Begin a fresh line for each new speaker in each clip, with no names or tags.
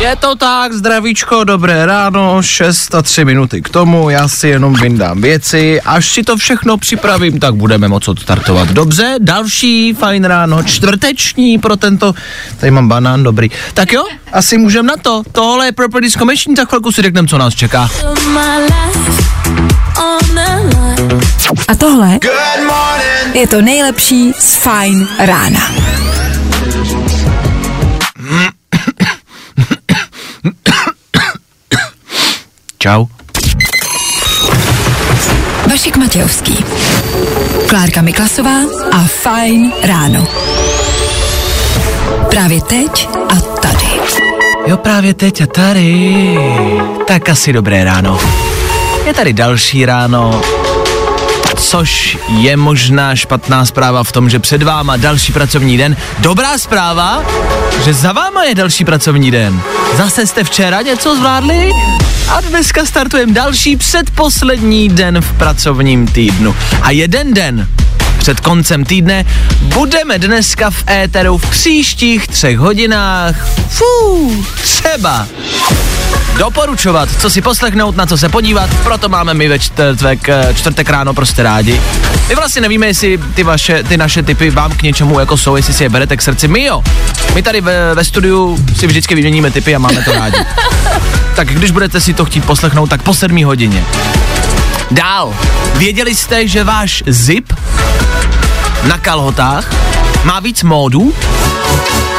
Je to tak, zdravíčko, dobré ráno, 6 a 3 minuty k tomu, já si jenom vyndám věci, až si to všechno připravím, tak budeme moc odstartovat. Dobře, další fajn ráno, čtvrteční pro tento, tady mám banán, dobrý. Tak jo, asi můžem na to, tohle je Purple Disco Machine, za chvilku si řekneme, co nás čeká.
A tohle je to nejlepší z Fajn rána.
Čau.
Vašek Matějovský. Klárka Miklasová a Fajn ráno. Právě teď a tady.
Jo, právě teď a tady. Tak asi dobré ráno. Je tady další ráno, což je možná špatná zpráva v tom, že před váma další pracovní den. Dobrá zpráva, že za váma je další pracovní den. Zase jste včera něco zvládli a dneska startujeme další předposlední den v pracovním týdnu. A jeden den před koncem týdne budeme dneska v éteru v příštích třech hodinách. Fú, třeba doporučovat, co si poslechnout, na co se podívat, proto máme my ve čtvrtek, eh, čtvrtek ráno prostě rádi. My vlastně nevíme, jestli ty, vaše, ty naše typy vám k něčemu jako jsou, jestli si je berete k srdci. My jo. My tady ve, ve studiu si vždycky vyměníme typy a máme to rádi. tak když budete si to chtít poslechnout, tak po sedmí hodině. Dál. Věděli jste, že váš zip na kalhotách má víc módů?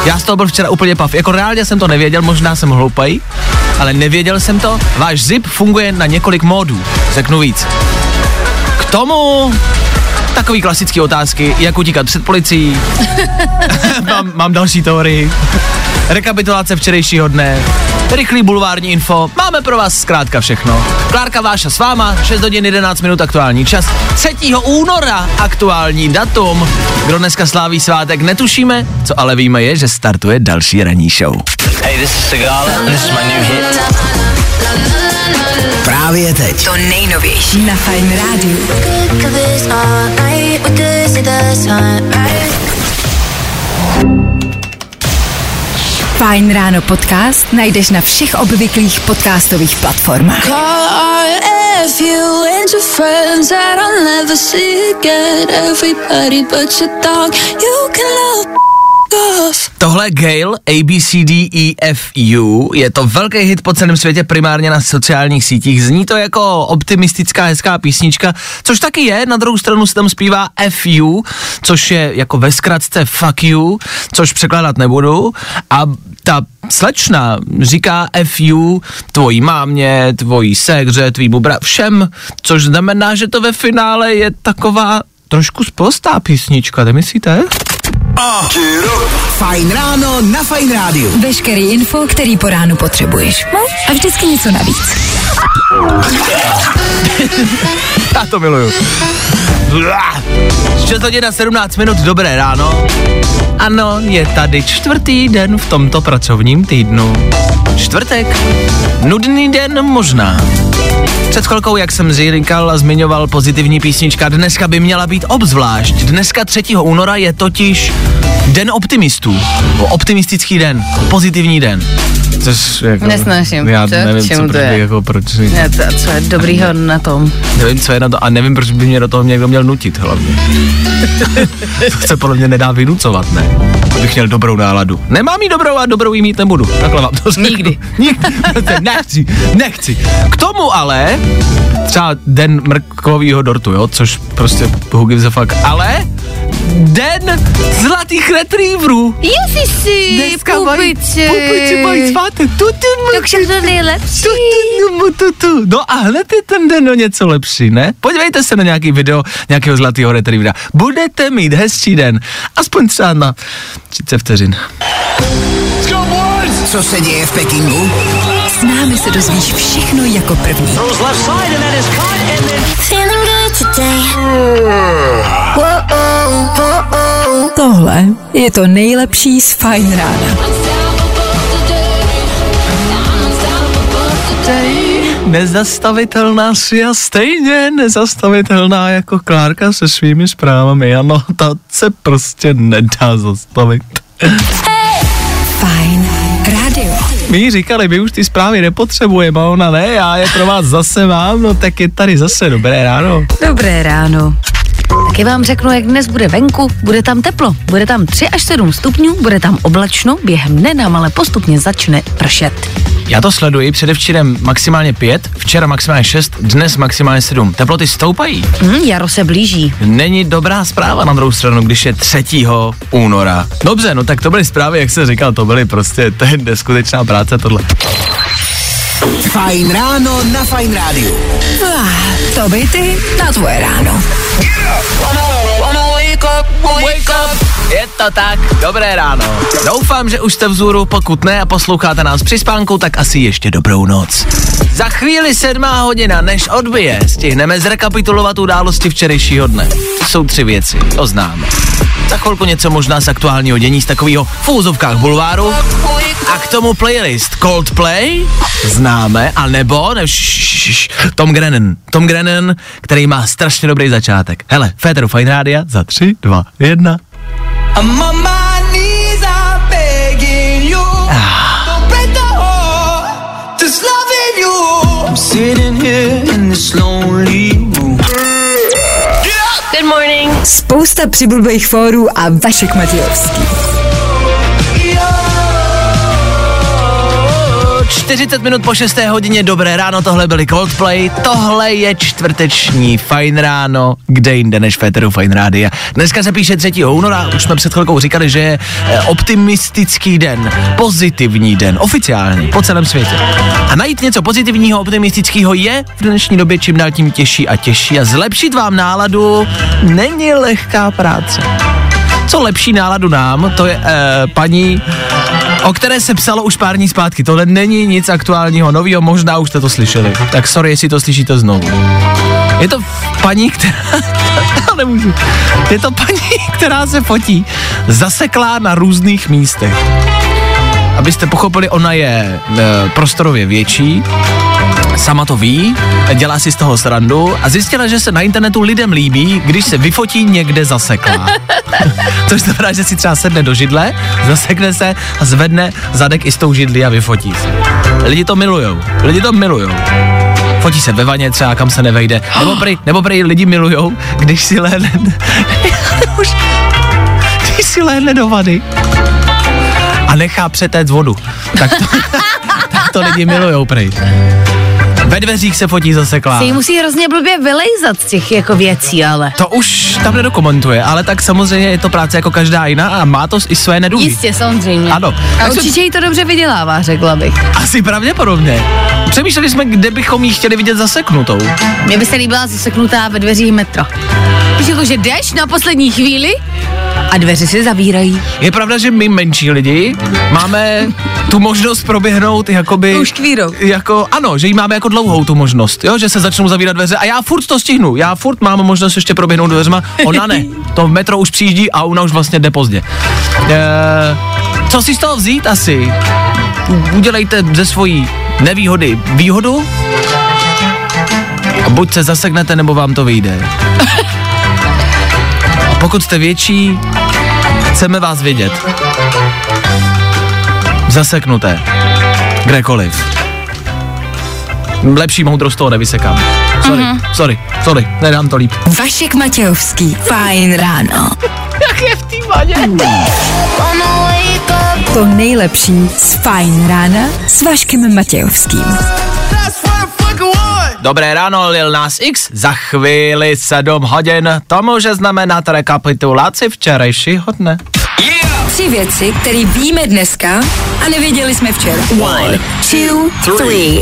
Já z toho byl včera úplně pav. Jako reálně jsem to nevěděl, možná jsem hloupej, ale nevěděl jsem to. Váš zip funguje na několik módů. Řeknu víc. K tomu takový klasický otázky, jak utíkat před policií. mám, mám další teorii. Rekapitulace včerejšího dne, rychlý bulvární info, máme pro vás zkrátka všechno. Klárka Váša s váma, 6 hodin 11 minut aktuální čas, 3. února aktuální datum. Kdo dneska sláví svátek, netušíme, co ale víme je, že startuje další ranní show.
Hey, this is Sigala, and this is my new hit.
Právě teď.
To nejnovější na Fajn rádiu. Fajn ráno podcast najdeš na všech obvyklých podcastových platformách.
Tohle Gale ABCDEFU je to velký hit po celém světě, primárně na sociálních sítích. Zní to jako optimistická, hezká písnička, což taky je. Na druhou stranu se tam zpívá FU, což je jako ve zkratce fuck you, což překládat nebudu. A ta slečna říká FU tvojí mámě, tvojí sekře, tvýmu bra, všem, což znamená, že to ve finále je taková trošku spostá písnička, nemyslíte?
Fajn ráno na Fajn rádiu.
Veškerý info, který po ránu potřebuješ. No a vždycky něco navíc.
Já to miluju. 6 hodin a 17 minut, dobré ráno. Ano, je tady čtvrtý den v tomto pracovním týdnu. Čtvrtek. Nudný den možná. Před chvilkou, jak jsem říkal a zmiňoval pozitivní písnička, dneska by měla být obzvlášť. Dneska 3. února je totiž Den optimistů. Optimistický den, pozitivní den. Což jako,
Nesnáším.
Já
Co?
nevím,
Čemu
co,
to
proč
je?
jako, proč si,
Ne, to, co je dobrýho na tom?
nevím, co je na to a nevím, proč by mě do toho někdo měl nutit hlavně. to se podle mě nedá vynucovat, ne? Bych měl dobrou náladu. Nemám jí dobrou a dobrou jí mít nebudu. Takhle vám to řeknu.
Nikdy.
Nikdy. nechci, nechci. K tomu ale, třeba den mrklovýho dortu, jo, což prostě who gives a fuck, ale den zlatých retrieverů.
Jsi si,
Dneska mají-
pupiči.
mají svátek. Tu, tu, mu,
To všechno nejlepší.
tu, tu, mu, tu, tu. No a hned je ten den o něco lepší, ne? Podívejte se na nějaký video nějakého zlatého retrievera. Budete mít hezčí den. Aspoň třeba na 30 vteřin.
Co se děje v Pekingu?
S námi se dozvíš všechno jako první.
Tohle
je to nejlepší z Fajn rána.
Nezastavitelná si a stejně nezastavitelná jako Klárka se svými zprávami. Ano, ta se prostě nedá zastavit. My jí říkali, my už ty zprávy nepotřebujeme, a ona ne, já je pro vás zase mám, no tak je tady zase dobré ráno.
Dobré ráno. Taky vám řeknu, jak dnes bude venku. Bude tam teplo. Bude tam 3 až 7 stupňů, bude tam oblačno, během dne nám ale postupně začne pršet.
Já to sleduji, předevčírem maximálně 5, včera maximálně 6, dnes maximálně 7. Teploty stoupají.
Hm, jaro se blíží.
Není dobrá zpráva na druhou stranu, když je 3. února. Dobře, no tak to byly zprávy, jak se říkal, to byly prostě, to je neskutečná práce tohle.
Fajn ráno na Fajn rádiu.
Ah, to by ty na tvoje ráno.
Je to tak, dobré ráno. Doufám, že už jste vzůru, pokud ne a posloucháte nás při spánku, tak asi ještě dobrou noc. Za chvíli sedmá hodina, než odbije, stihneme zrekapitulovat události včerejšího dne. Jsou tři věci, to známe. Za chvilku něco možná z aktuálního dění z takového v úzovkách bulváru. A k tomu playlist Coldplay známe, a nebo ne, Tom Grennan. Tom Grennan, který má strašně dobrý začátek. Hele, Féteru Fine Rádia za tři, dva, jedna.
I'm on my knees, I'm begging you. Don't break the heart, just loving you. I'm sitting here in this lonely room.
Good morning.
Spousta přibulbých fórů a Vašek Matějovský.
40 minut po 6. hodině, dobré ráno, tohle byly Coldplay, tohle je čtvrteční Fajn ráno, kde jinde než Féteru Fajn rádia. Dneska se píše 3. února, už jsme před chvilkou říkali, že je eh, optimistický den, pozitivní den, oficiálně, po celém světě. A najít něco pozitivního, optimistického je v dnešní době čím dál tím těžší a těžší a zlepšit vám náladu není lehká práce. Co lepší náladu nám, to je eh, paní o které se psalo už pár dní zpátky. Tohle není nic aktuálního, nového, možná už jste to slyšeli. Tak sorry, jestli to slyšíte znovu. Je to paní, která... Nemůžu. Je to paní, která se fotí zaseklá na různých místech. Abyste pochopili, ona je e, prostorově větší, sama to ví, dělá si z toho srandu a zjistila, že se na internetu lidem líbí, když se vyfotí někde zaseklá. Což znamená, že si třeba sedne do židle, zasekne se a zvedne zadek i s tou židlí a vyfotí se. Lidi to milujou, lidi to milujou. Fotí se ve vaně třeba, kam se nevejde. Nebo prej, nebo prej lidi milujou, když si lehne... Když si lehne do vady a nechá přetéct vodu. Tak to, tak to lidi milujou prej. Ve dveřích se fotí zaseklá.
Se jí musí hrozně blbě vylejzat z těch jako věcí, ale.
To už tam nedokomentuje, ale tak samozřejmě je to práce jako každá jiná a má to i své neduhy.
Jistě, samozřejmě.
Ano.
A
Tak
určitě jí to dobře vydělává, řekla bych.
Asi pravděpodobně. Přemýšleli jsme, kde bychom ji chtěli vidět zaseknutou.
Mně by se líbila zaseknutá ve dveřích metro. Víš, jako, že jdeš na poslední chvíli a dveře se zavírají.
Je pravda, že my menší lidi máme tu možnost proběhnout jakoby...
Už kvírou.
Jako, ano, že jí máme jako dlouhou tu možnost, jo, že se začnou zavírat dveře a já furt to stihnu, já furt mám možnost ještě proběhnout dveřma, ona ne, to metro už přijíždí a ona už vlastně jde pozdě. E, co si z toho vzít asi? Udělejte ze svojí nevýhody výhodu a buď se zaseknete, nebo vám to vyjde. A pokud jste větší, chceme vás vidět. Zaseknuté. Kdekoliv. Lepší moudrost toho nevysekám. Sorry, mm-hmm. sorry, sorry, nedám to líp.
Vašek Matějovský. Fajn ráno.
Jak je v té vaně?
To nejlepší z Fajn rána s Vaškem Matějovským.
Dobré ráno, Lil Nas X, za chvíli 7 hodin. To může znamenat rekapitulaci včerejšího dne.
Tři věci, které víme dneska a nevěděli jsme včera. One, two, three.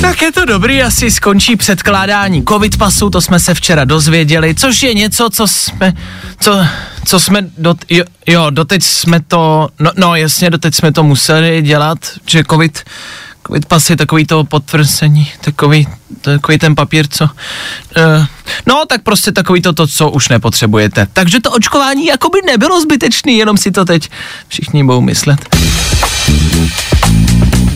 Tak je to dobrý, asi skončí předkládání covid pasu, to jsme se včera dozvěděli, což je něco, co jsme, co, co jsme, do, jo, jo, doteď jsme to, no, no jasně, doteď jsme to museli dělat, že covid, covid pas je takový to potvrzení, takový, takový ten papír, co, uh, No, tak prostě takový to, to, co už nepotřebujete. Takže to očkování jako by nebylo zbytečný, jenom si to teď všichni budou myslet.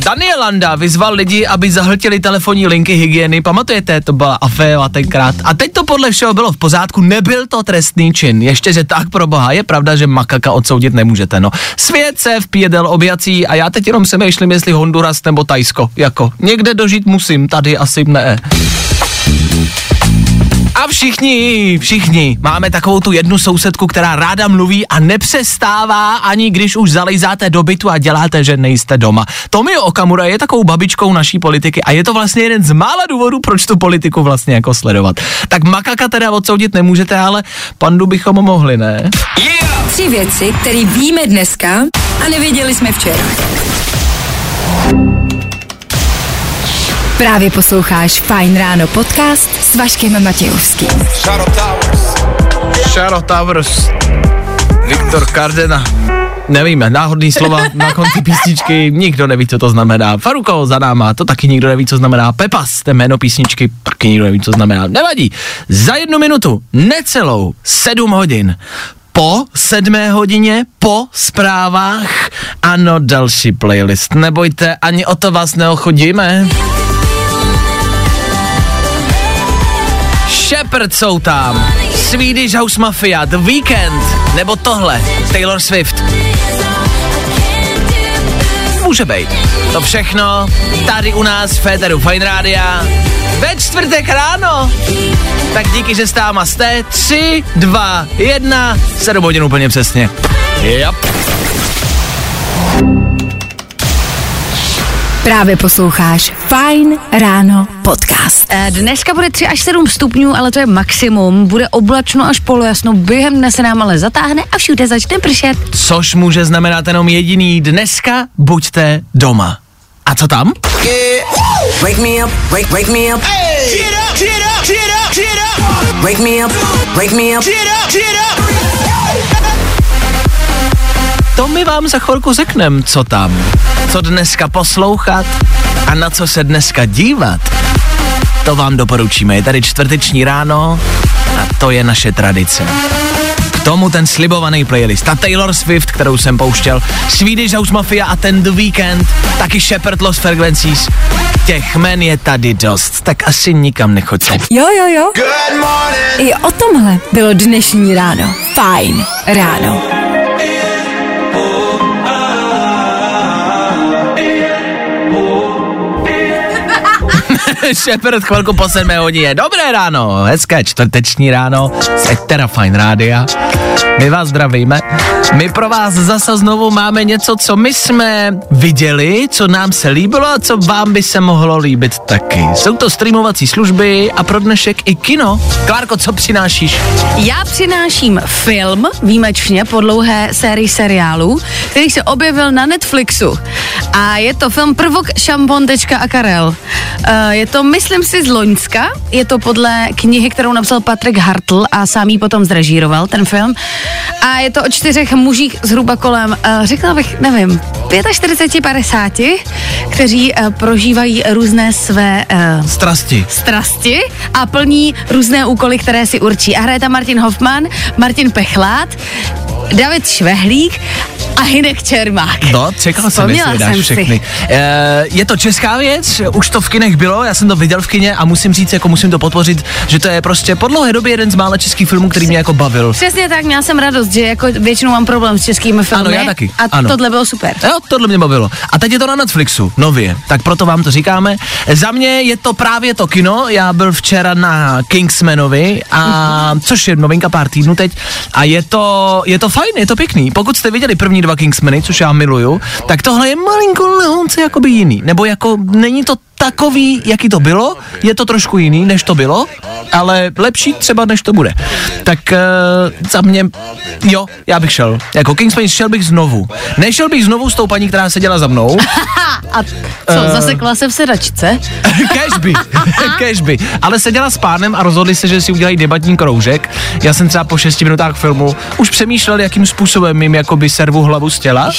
Daniel Landa vyzval lidi, aby zahltili telefonní linky hygieny. Pamatujete, to byla aféra tenkrát. A teď to podle všeho bylo v pořádku, nebyl to trestný čin. Ještě, že tak pro boha, je pravda, že makaka odsoudit nemůžete, no. Svět se vpíjedel objací a já teď jenom se myšlím, jestli Honduras nebo Tajsko. Jako, někde dožít musím, tady asi ne. A všichni, všichni máme takovou tu jednu sousedku, která ráda mluví a nepřestává, ani když už zalejzáte do bytu a děláte, že nejste doma. Tomio Okamura je takovou babičkou naší politiky a je to vlastně jeden z mála důvodů, proč tu politiku vlastně jako sledovat. Tak makaka teda odsoudit nemůžete, ale pandu bychom mohli, ne?
Tři věci, které víme dneska a nevěděli jsme včera. Právě posloucháš Fine Ráno podcast s Vaškem Matějovským.
Shadow Towers, Viktor Cardena. Nevíme, náhodný slova na konci písničky, nikdo neví, co to znamená. Faruko za náma, to taky nikdo neví, co znamená. Pepas, to jméno písničky, taky nikdo neví, co znamená. Nevadí, za jednu minutu, necelou, sedm hodin, po sedmé hodině, po zprávách, ano, další playlist. Nebojte, ani o to vás neochodíme. Shepard jsou tam, Swedish House Mafia, The Weekend, nebo tohle, Taylor Swift. Může být. To všechno tady u nás v Féteru Fine Rádia ve čtvrtek ráno. Tak díky, že s náma jste. 3, 2, 1, 7 hodin úplně přesně. Yep.
Právě posloucháš Fine Ráno podcast.
Eh, Dneska bude 3 až 7 stupňů, ale to je maximum. Bude oblačno až polojasno, během dne se nám ale zatáhne a všude začne pršet.
Což může znamenat jenom jediný. Dneska buďte doma. A co tam?
Wake me up, wake, wake me up.
Get up, get up, get up, get up,
Wake me up, wake me up.
get up, get up.
To my vám za chvilku řekneme, co tam. Co dneska poslouchat a na co se dneska dívat. To vám doporučíme. Je tady čtvrteční ráno a to je naše tradice. K tomu ten slibovaný playlist. Ta Taylor Swift, kterou jsem pouštěl, Swedish House Mafia a ten The Weekend, taky Shepard Los Frequencies. Těch men je tady dost, tak asi nikam nechoďte.
Jo, jo, jo.
Good morning.
I o tomhle bylo dnešní ráno. Fajn ráno.
Shepard chvilku po sedmé hodině. Dobré ráno, hezké čtvrteční ráno, z Etera Fine Rádia. My vás zdravíme. My pro vás zase znovu máme něco, co my jsme viděli, co nám se líbilo a co vám by se mohlo líbit taky. Jsou to streamovací služby a pro dnešek i kino. Klárko, co přinášíš?
Já přináším film, výjimečně po dlouhé sérii seriálů, který se objevil na Netflixu. A je to film Prvok šampon a Karel. Uh, je to, myslím si, z Loňska. Je to podle knihy, kterou napsal Patrik Hartl a sám ji potom zrežíroval, ten film. A je to o čtyřech mužích zhruba kolem, uh, řekla bych, nevím, 45, 50, kteří uh, prožívají různé své uh,
Strasti.
strasti a plní různé úkoly, které si určí. A hraje tam Martin Hoffman, Martin Pechlát, David Švehlík a Hinek Čermák.
No, čekal jsem, jestli dáš
si.
všechny. E, je to česká věc, už to v kinech bylo, já jsem to viděl v kině a musím říct, jako musím to podpořit, že to je prostě po dlouhé době jeden z mála českých filmů, který mě jako bavil.
Přesně tak, měla jsem radost, že jako většinou mám problém s českými filmy.
Ano, já taky,
A
ano.
tohle bylo super.
Jo, tohle mě bavilo. A teď je to na Netflixu, nově, tak proto vám to říkáme. Za mě je to právě to kino, já byl včera na Kingsmanovi, a, což je novinka pár týdnů teď, a je to, je to fajn, je to pěkný. Pokud jste viděli první dva Kingsmany, což já miluju, tak tohle je malinko lehonce jakoby jiný, nebo jako není to takový, jaký to bylo, je to trošku jiný, než to bylo, ale lepší třeba, než to bude. Tak uh, za mě, jo, já bych šel. Jako Kingsman šel bych znovu. Nešel bych znovu s tou paní, která seděla za mnou.
A co,
Eh.
zasekla se v sedačce?
Cashby, cashby. Ale seděla s pánem a rozhodli se, že si udělají debatní kroužek. Já jsem třeba po šesti minutách filmu už přemýšlel, jakým způsobem jim jakoby servu hlavu z těla.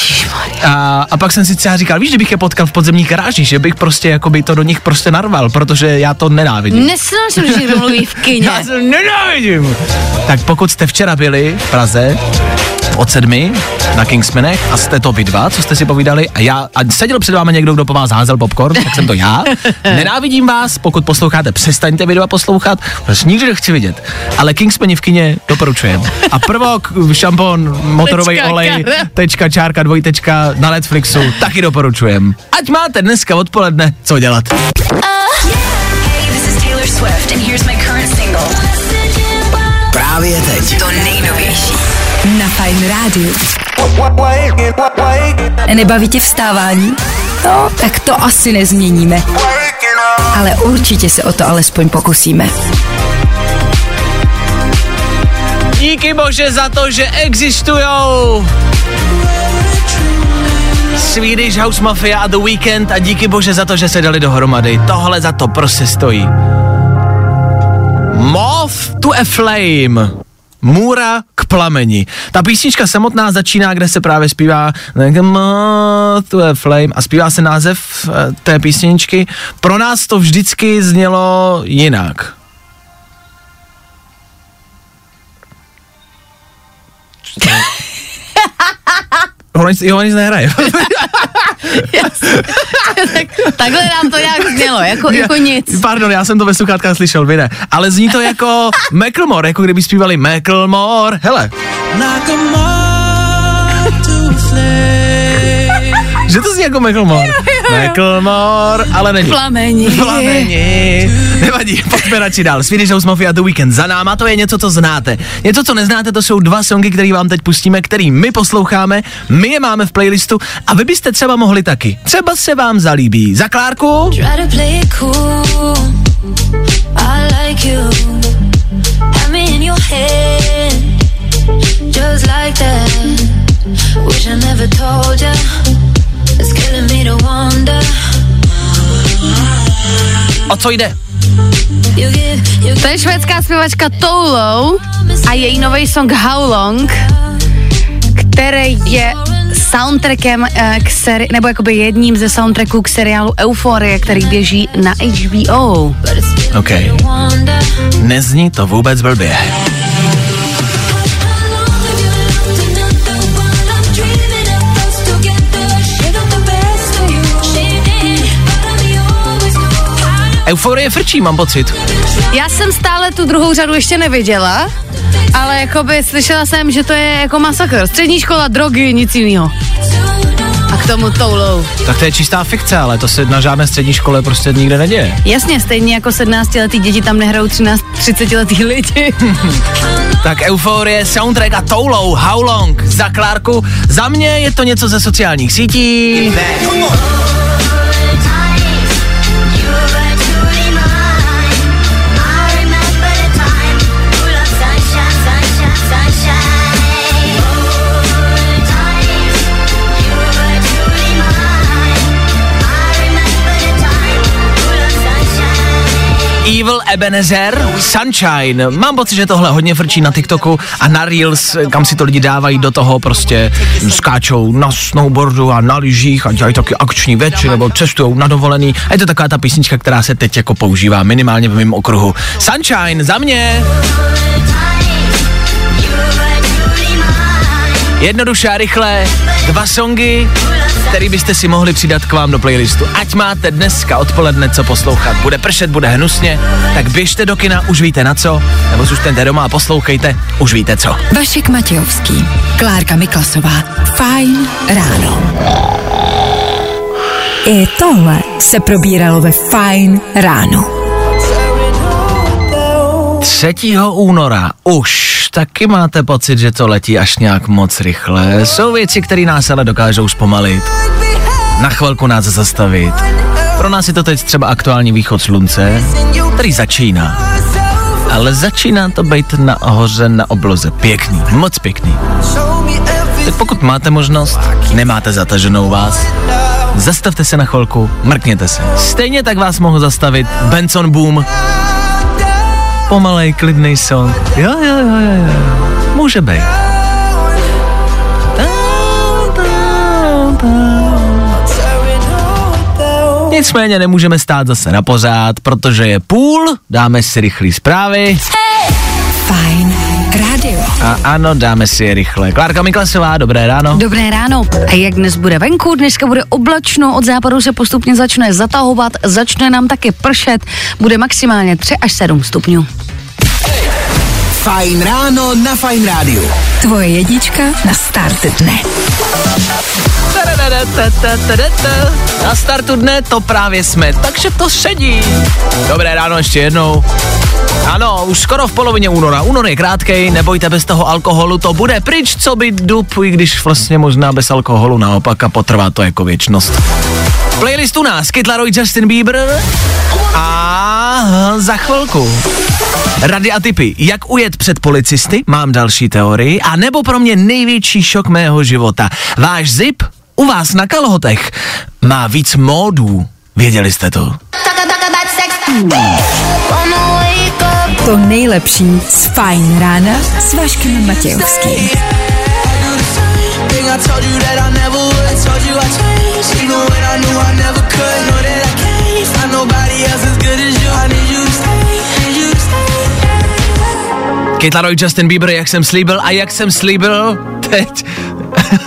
A, a pak jsem si třeba říkal, víš, že bych je potkal v podzemních garážích, že bych prostě jakoby to do nich prostě narval, protože já to nenávidím.
Nesnáším, že někdo mluví v kyně.
Já to nenávidím. Tak pokud jste včera byli v Praze od sedmi na Kingsmanech a jste to vy dva, co jste si povídali a já a seděl před vámi někdo, kdo po vás házel popcorn, tak jsem to já. Nenávidím vás, pokud posloucháte, přestaňte video poslouchat, protože nikdy nechci vidět. Ale Kingsmani v kině doporučujem. A prvok, šampon, motorový
Tečka,
olej, tečka, čárka, dvojtečka na Netflixu, taky doporučujem. Ať máte dneska odpoledne co dělat.
Hey, this is Taylor Swift and here's my current single.
Právě teď.
To nejnovější. Na Fajn rádiu. Nebaví tě vstávání? No, tak to asi nezměníme. Ale určitě se o to alespoň pokusíme.
Díky bože za to, že existujou. Swedish House Mafia a The Weekend a díky bože za to, že se dali dohromady. Tohle za to prostě stojí. Moth to a Flame. Můra k plameni. Ta písnička samotná začíná, kde se právě zpívá a moth to a flame a zpívá se název eh, té písničky. Pro nás to vždycky znělo jinak. Ono nic, jo, nic nehraje.
tak, takhle nám to nějak znělo, jako, jako nic.
Pardon, já jsem to ve sluchátkách slyšel, vy ne. Ale zní to jako Macklemore, jako kdyby zpívali Macklemore. Hele. Že to zní jako Macklemore. Macklemore, ale není.
Plamení.
Plameni. Nevadí, pojďme radši dál. Swedish House Mafia The Weekend za náma, to je něco, co znáte. Něco, co neznáte, to jsou dva songy, které vám teď pustíme, který my posloucháme, my je máme v playlistu a vy byste třeba mohli taky. Třeba se vám zalíbí. Za Klárku?
Try to play it cool. I like you. Have me in your head. Just like that. Wish I never told ya.
O co jde?
To je švédská zpěvačka Toulou a její nový song How Long, který je soundtrackem eh, k seri- nebo jakoby jedním ze soundtracků k seriálu Euphorie, který běží na HBO.
OK. Nezní to vůbec blbě. Euforie frčí, mám pocit.
Já jsem stále tu druhou řadu ještě neviděla, ale jakoby slyšela jsem, že to je jako masakr. Střední škola, drogy, nic jiného. A k tomu Toulou.
Tak to je čistá fikce, ale to se na žádné střední škole prostě nikde neděje.
Jasně, stejně jako 17-letý děti tam nehrajou 13-30 lidi.
Tak Euforie, soundtrack a Toulou, How Long, za Klárku. Za mě je to něco ze sociálních sítí. Evil Ebenezer, Sunshine. Mám pocit, že tohle hodně frčí na TikToku a na Reels, kam si to lidi dávají do toho prostě skáčou na snowboardu a na lyžích a dělají taky akční věci nebo cestují na dovolený. A je to taková ta písnička, která se teď jako používá minimálně v mém okruhu. Sunshine za mě. Jednoduše a rychle, dva songy, který byste si mohli přidat k vám do playlistu. Ať máte dneska odpoledne co poslouchat. Bude pršet, bude hnusně, tak běžte do kina, už víte na co, nebo zůstaňte doma a poslouchejte, už víte co.
Vašek Matějovský, Klárka Miklasová. Fajn ráno. I tohle se probíralo ve Fajn ráno.
3. února už taky máte pocit, že to letí až nějak moc rychle. Jsou věci, které nás ale dokážou zpomalit. Na chvilku nás zastavit. Pro nás je to teď třeba aktuální východ slunce, který začíná. Ale začíná to být nahoře na obloze. Pěkný, moc pěkný. Tak pokud máte možnost, nemáte zataženou vás, zastavte se na chvilku, mrkněte se. Stejně tak vás mohu zastavit Benson Boom, pomalej, klidný song. Jo, jo, jo, jo, jo. Může být. Nicméně nemůžeme stát zase na pořád, protože je půl, dáme si rychlý zprávy.
Fajn rádio.
A ano, dáme si je rychle. Klárka Miklasová, dobré ráno.
Dobré ráno. A jak dnes bude venku? Dneska bude oblačno, od západu se postupně začne zatahovat, začne nám taky pršet, bude maximálně 3 až 7 stupňů.
Fajn ráno na Fajn rádiu.
Tvoje jednička na start dne.
Na startu dne to právě jsme, takže to sedí. Dobré ráno ještě jednou. Ano, už skoro v polovině února. Únor je krátkej, nebojte, bez toho alkoholu to bude pryč, co by dup, i když vlastně možná bez alkoholu naopak a potrvá to jako věčnost. Playlist u nás, Kid Laroi, Justin Bieber a za chvilku. Rady a tipy, jak ujet před policisty, mám další teorii, a nebo pro mě největší šok mého života. Váš zip u vás na kalhotech má víc módů. Věděli jste to?
To nejlepší z Fajn rána s Vaškem Matějovským.
Think I told you that I never would. Told you I changed, even when I knew I never could. Know that I can't find nobody else as good as you. I need you to stay, need you to stay.
Kid Laroi, Justin Bieber, jak jsem slíbil a jak jsem slíbil teď.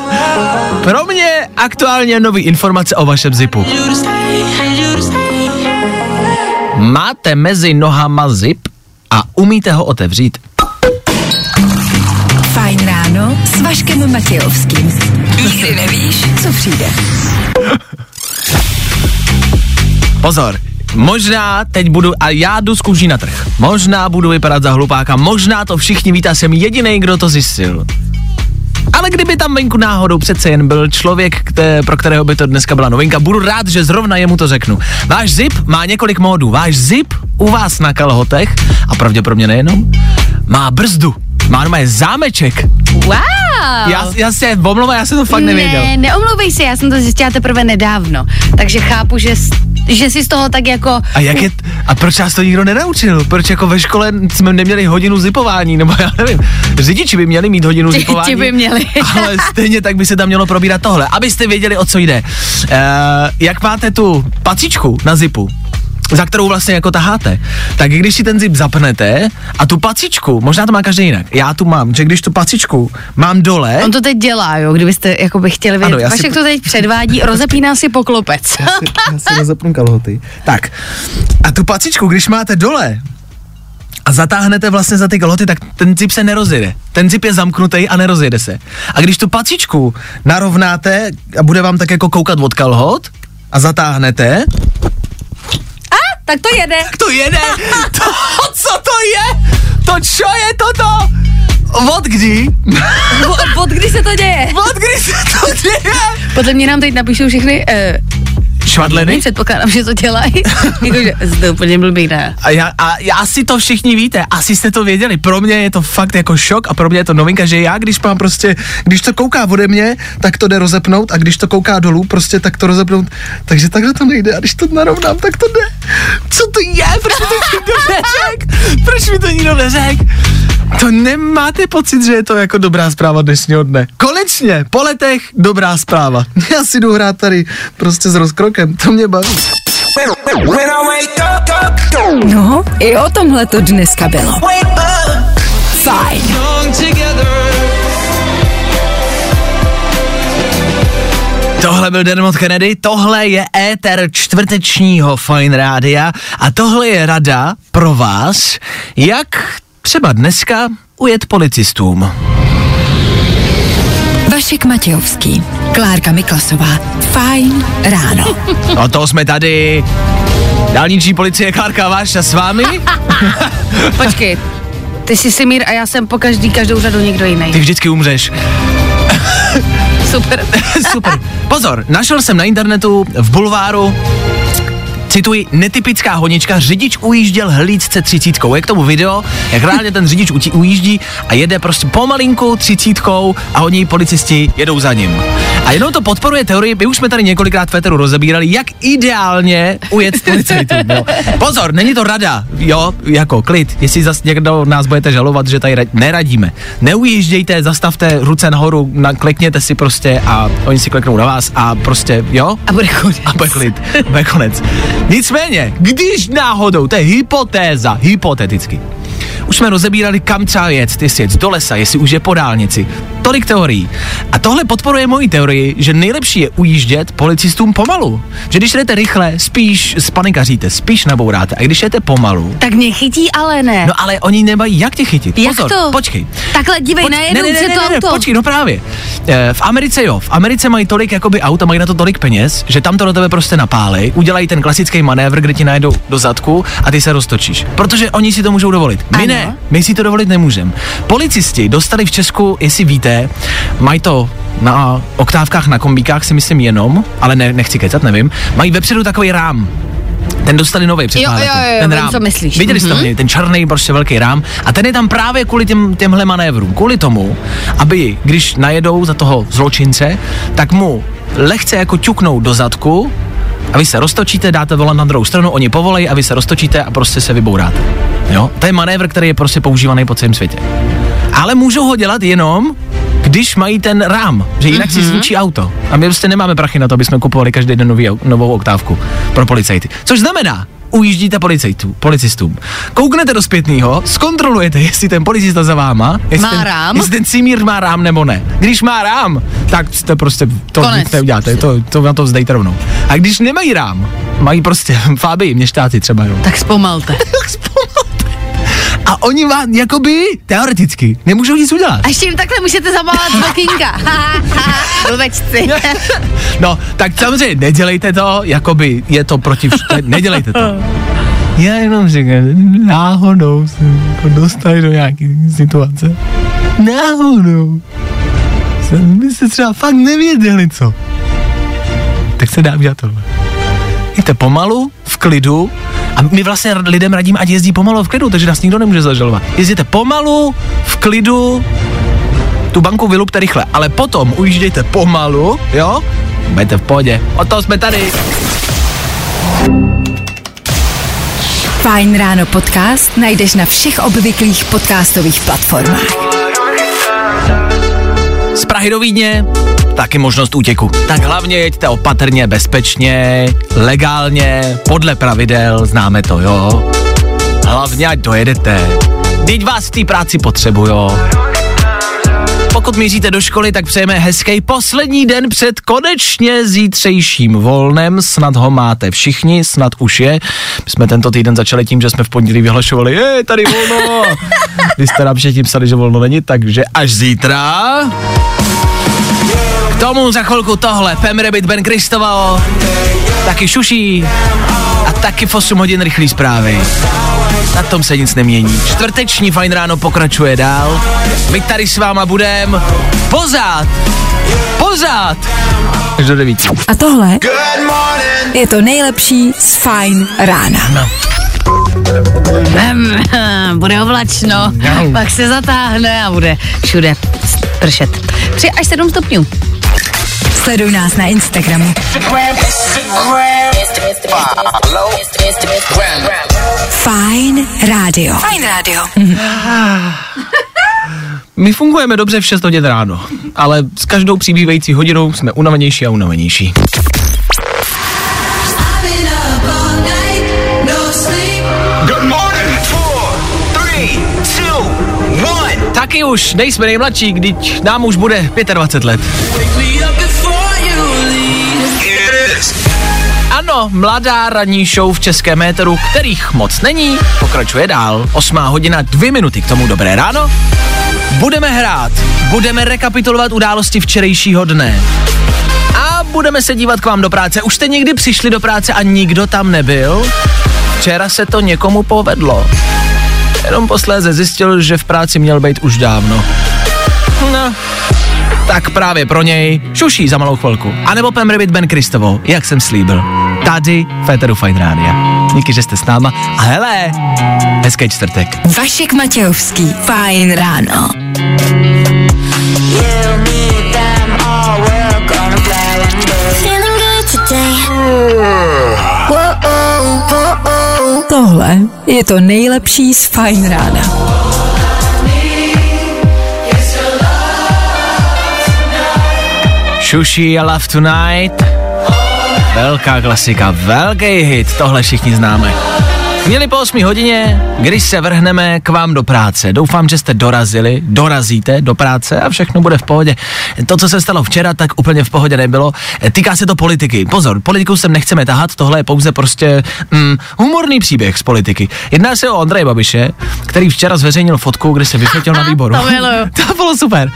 Pro mě aktuálně nový informace o vašem zipu. Máte mezi nohama zip a umíte ho otevřít.
Fajn ráno s Vaškem Matějovským. Nikdy nevíš, co přijde.
Pozor, možná teď budu, a já jdu z kůží na trh, možná budu vypadat za hlupáka, možná to všichni víte, a jsem jediný, kdo to zjistil. Ale kdyby tam venku náhodou přece jen byl člověk, které, pro kterého by to dneska byla novinka, budu rád, že zrovna jemu to řeknu. Váš zip má několik módů. Váš zip u vás na kalhotech, a pravděpodobně nejenom, má brzdu. Má normálně zámeček.
Wow!
Já, já se omlouvám, já jsem to fakt nevěděl.
Ne, neomlouvej se, já jsem to zjistila teprve nedávno, takže chápu, že, že si z toho tak jako...
A jak je, a proč nás to nikdo nenaučil? Proč jako ve škole jsme neměli hodinu zipování, nebo já nevím. Řidiči by měli mít hodinu zipování.
ti by měli.
ale stejně tak by se tam mělo probírat tohle, abyste věděli, o co jde. Uh, jak máte tu pacičku na zipu, za kterou vlastně jako taháte, tak když si ten zip zapnete a tu pacičku, možná to má každý jinak, já tu mám, že když tu pacičku mám dole,
On to teď dělá, jo, kdybyste jako by chtěli vědět.
Ano, já si-
Vašek to teď předvádí, rozepíná si poklopec.
já si nezapnu kalhoty. Tak, a tu pacičku, když máte dole a zatáhnete vlastně za ty kalhoty, tak ten zip se nerozjede. Ten zip je zamknutý a nerozjede se. A když tu pacičku narovnáte a bude vám tak jako koukat od kalhot a zatáhnete,
tak to jede.
tak to jede. To, co to je? To čo je toto? Od kdy?
Od, od kdy se to děje?
Od kdy se to děje?
Podle mě nám teď napíšou všechny, uh,
Švadleny?
předpokládám, že to dělají. Jakože, to úplně blbý, ne?
A, já, a já asi to všichni víte, asi jste to věděli. Pro mě je to fakt jako šok a pro mě je to novinka, že já, když mám prostě, když to kouká ode mě, tak to jde rozepnout a když to kouká dolů, prostě tak to rozepnout. Takže takhle to nejde a když to narovnám, tak to jde. Co to je? Proč mi to nikdo neřek? Proč mi to nikdo neřek? To nemáte pocit, že je to jako dobrá zpráva dnešního dne. Konečně, po letech, dobrá zpráva. Já si jdu hrát tady prostě s rozkrokem, to mě baví.
No, i o tomhle to dneska bylo. Fajn.
Tohle byl Dermot Kennedy, tohle je éter čtvrtečního Fine Rádia a tohle je rada pro vás, jak třeba dneska ujet policistům.
Vašek Matějovský, Klárka Miklasová. Fajn ráno.
No to jsme tady. Dálniční policie Klárka Váša s vámi.
Počkej, ty jsi Simír a já jsem po každý, každou řadu někdo jiný.
Ty vždycky umřeš.
Super.
Super. Pozor, našel jsem na internetu v bulváru Cituji, netypická honička, řidič ujížděl hlídce třicítkou. Je k tomu video, jak reálně ten řidič ujíždí a jede prostě pomalinku třicítkou a oni policisti jedou za ním. A jenom to podporuje teorii, my už jsme tady několikrát Féteru rozebírali, jak ideálně ujet policajtům. Jo. Pozor, není to rada, jo, jako klid, jestli zase někdo nás budete žalovat, že tady ra- neradíme. Neujíždějte, zastavte ruce nahoru, naklekněte si prostě a oni si kleknou na vás a prostě, jo,
A bude konec.
a bude klid, bude konec. Nicméně, když náhodou, to je hypotéza, hypoteticky, už jsme rozebírali, kam třeba jet, jestli jet do lesa, jestli už je po dálnici. Tolik teorií. A tohle podporuje moji teorii, že nejlepší je ujíždět policistům pomalu. Že když jdete rychle, spíš spanikaříte, spíš nabouráte. A když jdete pomalu,
Tak mě chytí, ale ne.
no ale oni nemají jak tě chytit.
Jak
Pozor,
to?
počkej.
Takhle dívej,
Poč-
najednou
ne, ne,
se
ne,
to
ne, ne,
auto.
počkej, no právě. E, v Americe jo, v Americe mají tolik jakoby auta, mají na to tolik peněz, že tam to do tebe prostě napálí, udělají ten klasický manévr, kde ti najedou do zadku a ty se roztočíš. Protože oni si to můžou dovolit. My
Ano.
ne, my si to dovolit nemůžeme. Policisti dostali v Česku, jestli víte, mají to na oktávkách na kombíkách si myslím jenom, ale ne, nechci kecat, nevím, mají vepředu takový rám. Ten dostali nový před
Jo, jo, jo,
ten rám.
co myslíš.
Viděli jste
Mhm.
někdy? ten černý prostě velký rám a ten je tam právě kvůli těm, těmhle manévrům, kvůli tomu, aby když najedou za toho zločince, tak mu lehce jako ťuknou do zadku a vy se roztočíte, dáte volant na druhou stranu, oni povolej a vy se roztočíte a prostě se vybouráte. Jo? To je manévr, který je prostě používaný po celém světě. Ale můžou ho dělat jenom, když mají ten rám, že jinak mm-hmm. si zničí auto. A my prostě nemáme prachy na to, aby jsme kupovali každý den nový, novou oktávku pro policajty. Což znamená, ujíždíte policajtů, policistům. Kouknete do zpětného, zkontrolujete, jestli ten policista za váma, jestli,
Má
ten,
rám?
jestli ten cimír má rám nebo ne. Když má rám, tak jste prostě to
Konec.
neuděláte, to, to na to vzdejte rovnou. A když nemají rám, mají prostě fáby, měštáci třeba, jo.
Tak zpomalte.
A oni vám, jakoby, teoreticky, nemůžou nic udělat.
A ještě jim takhle můžete zamávat z okýnka. Blbečci.
No, tak samozřejmě nedělejte to, jakoby je to proti vš- nedělejte to. Já jenom říkám, náhodou se jako dostali do nějaké situace. Náhodou. My se třeba fakt nevěděli, co. Tak se dá udělat tohle. Jděte pomalu, v klidu, a my vlastně lidem radíme, ať jezdí pomalu v klidu, takže nás nikdo nemůže zažalovat. Jezděte pomalu, v klidu, tu banku vylupte rychle, ale potom ujíždějte pomalu, jo? Budete v pohodě. O to jsme tady.
Fajn ráno podcast najdeš na všech obvyklých podcastových platformách.
Z Prahy do Vídně taky možnost útěku. Tak hlavně jeďte opatrně, bezpečně, legálně, podle pravidel, známe to, jo? Hlavně ať dojedete. Teď vás v té práci potřebujo. Pokud míříte do školy, tak přejeme hezký poslední den před konečně zítřejším volnem. Snad ho máte všichni, snad už je. My jsme tento týden začali tím, že jsme v pondělí vyhlašovali, je, tady volno. Vy jste nám všichni psali, že volno není, takže až zítra. Tomu za chvilku tohle, Pem Rabbit, Ben Kristoval, taky Šuší a taky v 8 hodin rychlý zprávy. Na tom se nic nemění. Čtvrteční fajn ráno pokračuje dál. My tady s váma budem pozad. Pozad. Až do 9.
A tohle je to nejlepší z Fajn rána.
No.
Bude oblačno, pak se zatáhne a bude všude pršet. 3 až 7 stupňů.
Sleduj nás na Instagramu. Fajn rádio. Fajn rádio.
My fungujeme dobře v 6 hodin ráno, ale s každou přibývající hodinou jsme unavenější a unavenější. Taky už nejsme nejmladší, když nám už bude 25 let. Ano, mladá ranní show v českém méteru, kterých moc není, pokračuje dál. Osmá hodina, dvě minuty k tomu dobré ráno. Budeme hrát, budeme rekapitulovat události včerejšího dne. A budeme se dívat k vám do práce. Už jste někdy přišli do práce a nikdo tam nebyl? Včera se to někomu povedlo. Jenom posléze zjistil, že v práci měl být už dávno. No, tak právě pro něj šuší za malou chvilku. A nebo Pem Rabbit Ben Kristovo, jak jsem slíbil. Tady Féteru Fine Rádia. Díky, že jste s náma. A hele, hezký čtvrtek.
Vašek Matějovský. Fajn ráno.
You
Je to nejlepší z Fajn rána.
Shushi a Love Tonight. Velká klasika, velký hit, tohle všichni známe. Měli po 8 hodině, když se vrhneme k vám do práce. Doufám, že jste dorazili, dorazíte do práce a všechno bude v pohodě. To, co se stalo včera, tak úplně v pohodě nebylo. Týká se to politiky. Pozor, politiku sem nechceme tahat, tohle je pouze prostě mm, humorný příběh z politiky. Jedná se o Andreje Babiše, který včera zveřejnil fotku, kde se vyfotil na výboru.
To
to bylo super.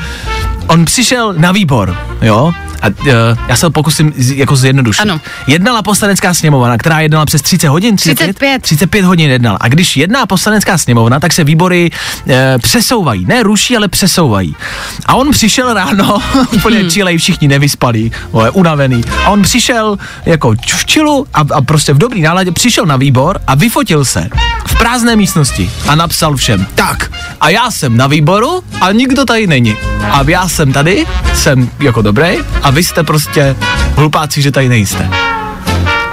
On přišel na výbor, jo, a uh, já se pokusím z, jako zjednodušit.
Ano.
Jednala poslanecká sněmovna, která jednala přes 30 hodin,
35.
35 hodin jednala. A když jedná poslanecká sněmovna, tak se výbory e, přesouvají. Ne ruší, ale přesouvají. A on přišel ráno, úplně čilej, všichni nevyspalí, vole, unavený. A on přišel jako v čilu a, a prostě v dobrý náladě přišel na výbor a vyfotil se v prázdné místnosti a napsal všem, tak, a já jsem na výboru a nikdo tady není. A já jsem tady, jsem jako dobrý a vy jste prostě hlupáci, že tady nejste.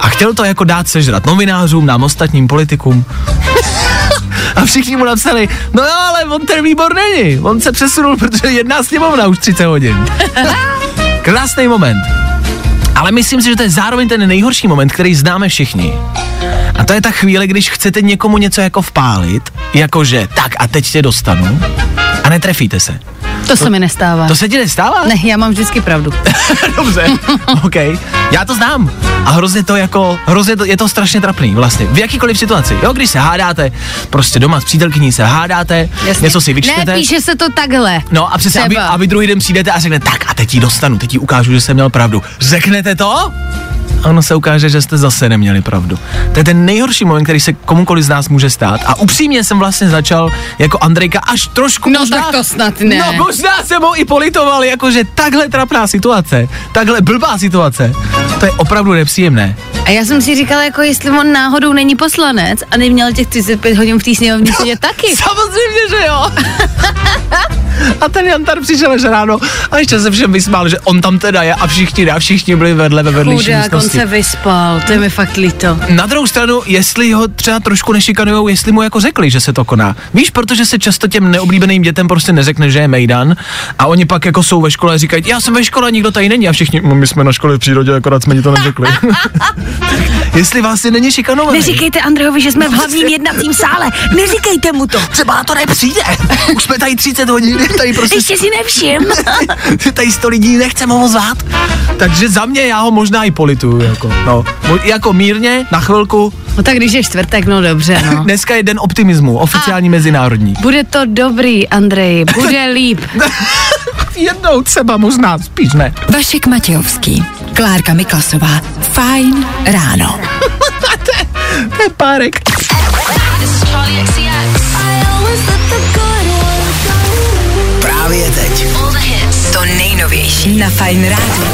A chtěl to jako dát sežrat novinářům, nám ostatním politikům. A všichni mu napsali, no jo, ale on ten výbor není. On se přesunul, protože jedná sněmovna už 30 hodin. Krásný moment. Ale myslím si, že to je zároveň ten nejhorší moment, který známe všichni. A to je ta chvíle, když chcete někomu něco jako vpálit, jakože tak a teď tě dostanu a netrefíte se.
To se mi nestává.
To se ti nestává?
Ne, já mám vždycky pravdu.
Dobře, OK. Já to znám. A hrozně to jako, hrozně to, je to strašně trapný vlastně. V jakýkoliv situaci, jo, když se hádáte, prostě doma s přítelkyní se hádáte,
Jasně.
něco si vyčtete.
Ne, píše se to takhle.
No a přesně, aby, aby druhý den přijdete a řeknete, tak a teď ti dostanu, teď ti ukážu, že jsem měl pravdu. Řeknete to? A ono se ukáže, že jste zase neměli pravdu. To je ten nejhorší moment, který se komukoliv z nás může stát. A upřímně jsem vlastně začal jako Andrejka až trošku
No
možná,
tak to snad ne.
No možná jsem ho i politoval, jakože takhle trapná situace, takhle blbá situace, to je opravdu nepříjemné.
A já jsem si říkala, jako jestli on náhodou není poslanec a neměl těch 35 hodin v té sněmovně sedět taky.
Samozřejmě, že jo. A ten Jantar přišel až ráno a ještě se všem vysmál, že on tam teda je a všichni ne, a všichni byli vedle ve vedlejší
Chudák, on se vyspal, to je mi fakt líto.
Na druhou stranu, jestli ho třeba trošku nešikanujou, jestli mu jako řekli, že se to koná. Víš, protože se často těm neoblíbeným dětem prostě neřekne, že je mejdan a oni pak jako jsou ve škole a říkají, já jsem ve škole, nikdo tady není a všichni, "No, my jsme na škole v přírodě, akorát jsme ti to neřekli. jestli vlastně není šikanovaný.
Neříkejte Andrejovi, že jsme v hlavním jednacím sále. Neříkejte mu to.
Třeba to nepřijde. Už jsme tady 30 hodin, tady prostě
Ještě si nevšim.
tady 100 lidí nechce ho zvát. Takže za mě já ho možná i polituju, jako, no. Jako mírně, na chvilku.
No tak když je čtvrtek, no dobře, no.
Dneska je den optimismu, oficiální mezinárodní.
Bude to dobrý, Andrej, bude líp.
Jednou třeba možná, spíš ne.
Vašek Matějovský, Klárka Miklasová. Fajn ráno.
To je párek.
Právě teď.
To nejnovější na Fajn ráno.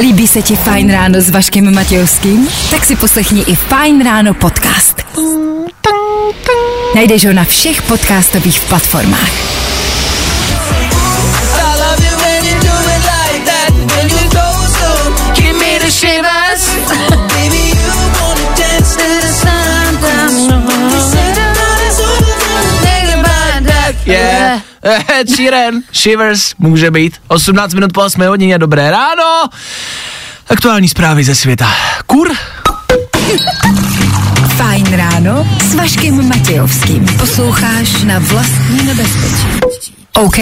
Líbí se ti Fajn ráno s Vaškem Matějovským? Tak si poslechni i Fajn ráno podcast. Najdeš ho na všech podcastových platformách.
Ed Sheeran, Shivers, může být. 18 minut po 8 hodině, dobré ráno. Aktuální zprávy ze světa. Kur?
Fajn ráno s Vaškem Matějovským. Posloucháš na vlastní nebezpečí. OK?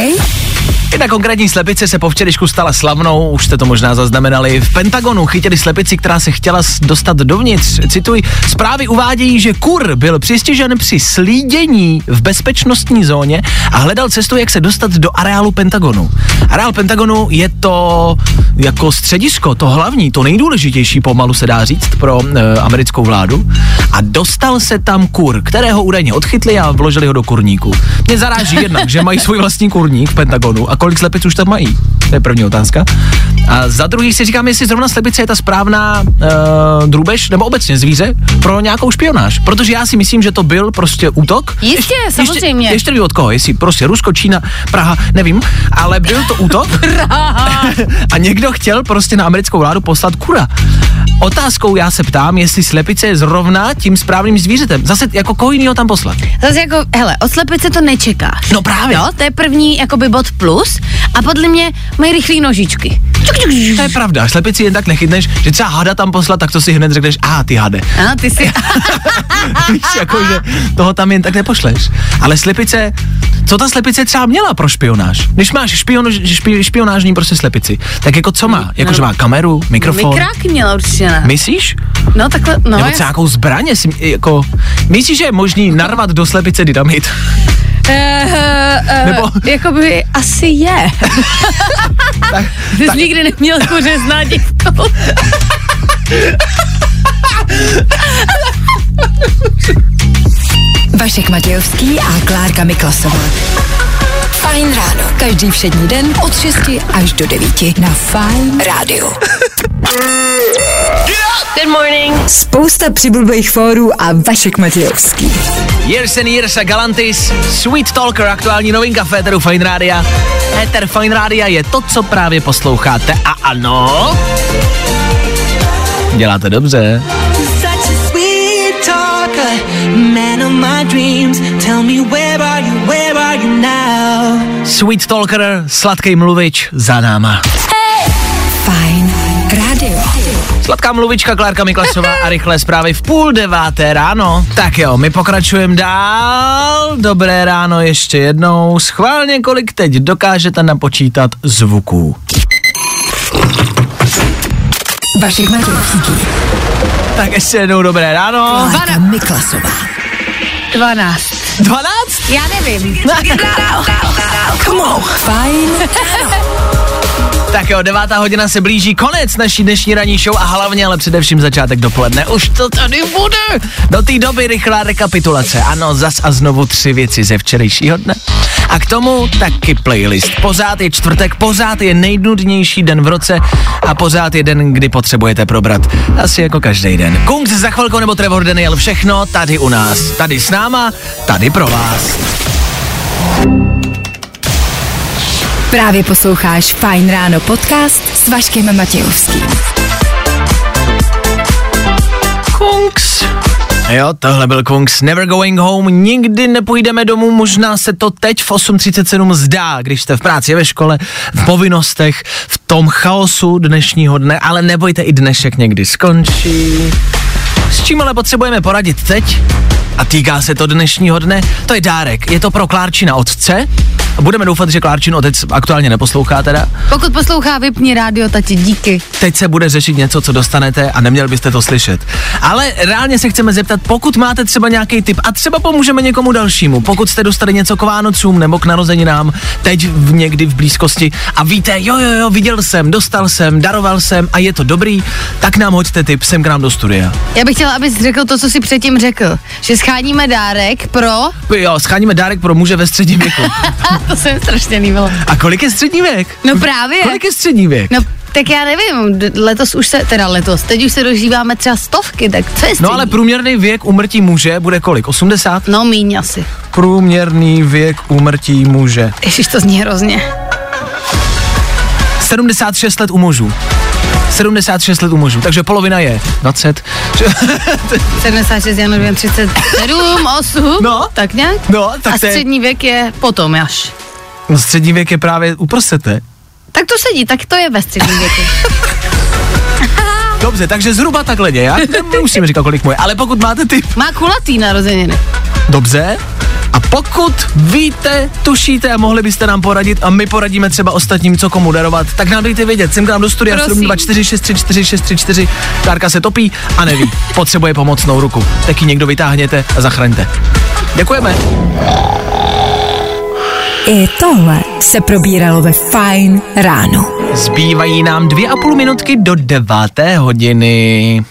Jedna konkrétní slepice se po včerejšku stala slavnou, už jste to možná zaznamenali. V Pentagonu chytili slepici, která se chtěla dostat dovnitř. Cituji, zprávy uvádějí, že kur byl přistižen při slídění v bezpečnostní zóně a hledal cestu, jak se dostat do areálu Pentagonu. Areál Pentagonu je to jako středisko, to hlavní, to nejdůležitější pomalu se dá říct pro e, americkou vládu. A dostal se tam kur, kterého údajně odchytli a vložili ho do kurníku. Mě zaráží jednak, že mají svůj vlastní vlastní kurník v Pentagonu a kolik slepic už tam mají? To je první otázka. A za druhý si říkám, jestli zrovna slepice je ta správná uh, drůbež nebo obecně zvíře pro nějakou špionáž. Protože já si myslím, že to byl prostě útok.
Jistě, samozřejmě.
Ještě, ještě nevím od koho, jestli prostě Rusko, Čína, Praha, nevím, ale byl to útok. a někdo chtěl prostě na americkou vládu poslat kura. Otázkou já se ptám, jestli slepice je zrovna tím správným zvířetem. Zase jako koho jiného tam poslat.
Zase jako, hele, od slepice to nečekáš.
No právě.
Jo, to je první jakoby bod plus a podle mě mají rychlé nožičky. Čuk, čuk, čuk.
To je pravda, slepici jen tak nechytneš, že třeba hada tam poslat, tak to si hned řekneš, a ty hade.
A ty si...
Víš, jako, že toho tam jen tak nepošleš. Ale slepice, co ta slepice třeba měla pro špionáž? Když máš špion, špi, špionážní prostě slepici, tak jako co má? Jako, že má kameru, mikrofon?
Mikráky měla určitě ne.
Myslíš?
No takhle, no
Nebo třeba nějakou jestli, jako, myslíš, že je možný narvat do slepice dynamit?
Eh, eh,
Nebo-
Jakoby asi je.
tak,
Ty
tak,
jsi nikdy neměl kuře s nádivkou.
Vašek Matějovský a Klárka Miklasová. Fajn ráno. Každý všední den od 6 až do 9 na Fajn rádiu.
Good morning.
Spousta přibulbých fórů a Vašek Matějovský.
Years and Years a Galantis, Sweet Talker, aktuální novinka Féteru Fine Rádia. Éter Fine Rádia je to, co právě posloucháte a ano... Děláte dobře.
Such a sweet talker, man of my dreams. Tell me where are
Sweet Talker, sladký mluvič za náma.
Fajn.
Sladká mluvička Klárka Miklasová a rychlé zprávy v půl deváté ráno. Tak jo, my pokračujeme dál. Dobré ráno ještě jednou. Schválně, kolik teď dokážete napočítat zvuků.
Matějovský.
Tak ještě jednou dobré ráno.
Klárka Miklasová.
12.
12?
Já nevím.
Fajn
Tak jo, devátá hodina se blíží, konec naší dnešní ranní show a hlavně, ale především začátek dopoledne. Už to tady bude. Do té doby rychlá rekapitulace. Ano, zas a znovu tři věci ze včerejšího dne. A k tomu taky playlist. Pořád je čtvrtek, pořád je nejnudnější den v roce a pořád je den, kdy potřebujete probrat. Asi jako každý den. Kungs za chvilku nebo Trevor Daniel, všechno tady u nás. Tady s náma, tady pro vás.
Právě posloucháš Fajn ráno podcast s Vaškem Matějovským.
Kungs. Jo, tohle byl Kungs. Never going home, nikdy nepůjdeme domů, možná se to teď v 8.37 zdá, když jste v práci, ve škole, v povinnostech, v tom chaosu dnešního dne, ale nebojte, i dnešek někdy skončí. S čím ale potřebujeme poradit teď? A týká se to dnešního dne, to je dárek. Je to pro Klárčina otce. Budeme doufat, že Klárčin otec aktuálně neposlouchá teda.
Pokud poslouchá, vypni rádio, tati, díky.
teď se bude řešit něco, co dostanete a neměl byste to slyšet. Ale reálně se chceme zeptat, pokud máte třeba nějaký tip a třeba pomůžeme někomu dalšímu, pokud jste dostali něco k Vánocům nebo k narozeninám, teď v někdy v blízkosti a víte, jo, jo, jo, viděl jsem, dostal jsem, daroval jsem a je to dobrý, tak nám hoďte tip sem k nám do studia.
Já bych chtěla, abys řekl to, co jsi předtím řekl. Že scháníme dárek pro...
Jo, scháníme dárek pro muže ve středním věku.
to se mi strašně líbilo.
A kolik je střední věk?
No právě.
Kolik je střední věk?
No, tak já nevím, letos už se, teda letos, teď už se dožíváme třeba stovky, tak co je
No
střední?
ale průměrný věk umrtí muže bude kolik? 80?
No míň asi.
Průměrný věk úmrtí muže.
Ježiš, to zní hrozně.
76 let u mužů. 76 let u mužů, takže polovina je 20.
76, já nevím, 37, 8,
No.
tak nějak.
No, tak
A střední věk je potom až.
No střední věk je právě uprostřed, ne?
Tak to sedí, tak to je ve středním věku.
Dobře, takže zhruba takhle nějak. Nemusíme říkat, kolik moje, ale pokud máte ty
Má kulatý narozeniny.
dobře, a pokud víte, tušíte a mohli byste nám poradit a my poradíme třeba ostatním, co komu darovat, tak nám dejte vědět. Sem k nám do studia
Prosím.
724634634. Klárka se topí a neví, potřebuje pomocnou ruku. Taky někdo vytáhněte a zachraňte. Děkujeme.
I tohle se probíralo ve Fajn ráno.
Zbývají nám dvě a půl minutky do deváté hodiny.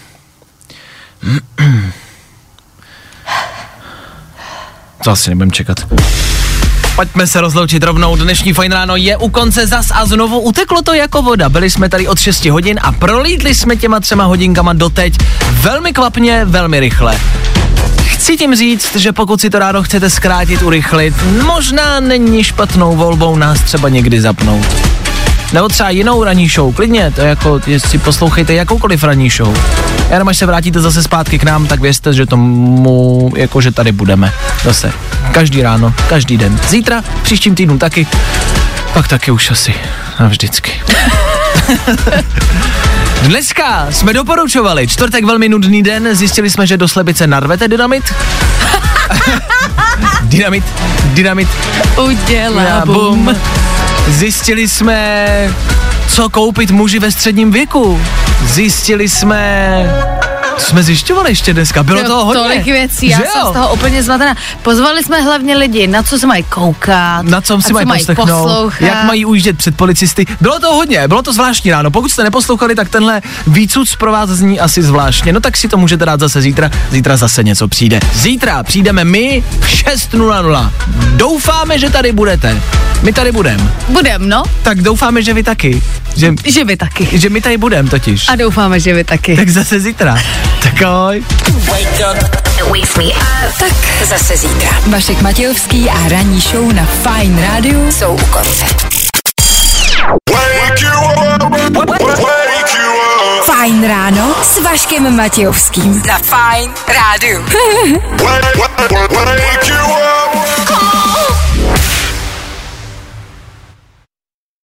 To asi nebudem čekat. Pojďme se rozloučit rovnou. Dnešní fajn ráno je u konce zas a znovu uteklo to jako voda. Byli jsme tady od 6 hodin a prolítli jsme těma třema hodinkama doteď velmi kvapně, velmi rychle. Chci tím říct, že pokud si to ráno chcete zkrátit, urychlit, možná není špatnou volbou nás třeba někdy zapnout. Nebo třeba jinou ranní show, klidně, to je jako, jestli poslouchejte jakoukoliv ranní show. Jenom až se vrátíte zase zpátky k nám, tak vězte, že tomu, jako že tady budeme. Zase. Každý ráno, každý den. Zítra, příštím týdnu taky. Pak taky už asi. Navždycky. Dneska jsme doporučovali, čtvrtek velmi nudný den, zjistili jsme, že do Slebice narvete dynamit. dynamit, dynamit,
Udělá bum.
Zjistili jsme, co koupit muži ve středním věku. Zjistili jsme, co jsme zjišťovali ještě dneska, bylo
Jo,
toho hodně.
Tolik věcí, já
Že
jsem
jo?
z toho úplně zmatená. Pozvali jsme hlavně lidi, na co se mají koukat,
Na co si mají poslechnout,
poslouchat.
jak mají ujíždět před policisty. Bylo to hodně, bylo to zvláštní ráno. Pokud jste neposlouchali, tak tenhle výcud pro vás zní asi zvláštně. No tak si to můžete dát zase zítra. Zítra zase něco přijde. Zítra přijdeme my v 6.00. Doufáme, že tady budete. My tady budeme.
Budem, no,
Tak doufáme, že vy taky. Že,
že vy taky.
že my tady budeme totiž.
A doufáme, že vy taky.
Tak zase zítra. Tak ahoj.
Tak zase zítra. Vašek Matějovský a ranní show na Fine Radio jsou u konce.
Wake you up, wake you up,
Fajn ráno s Vaškem Matějovským. Na Fine Radio.
wake, wake, wake you up.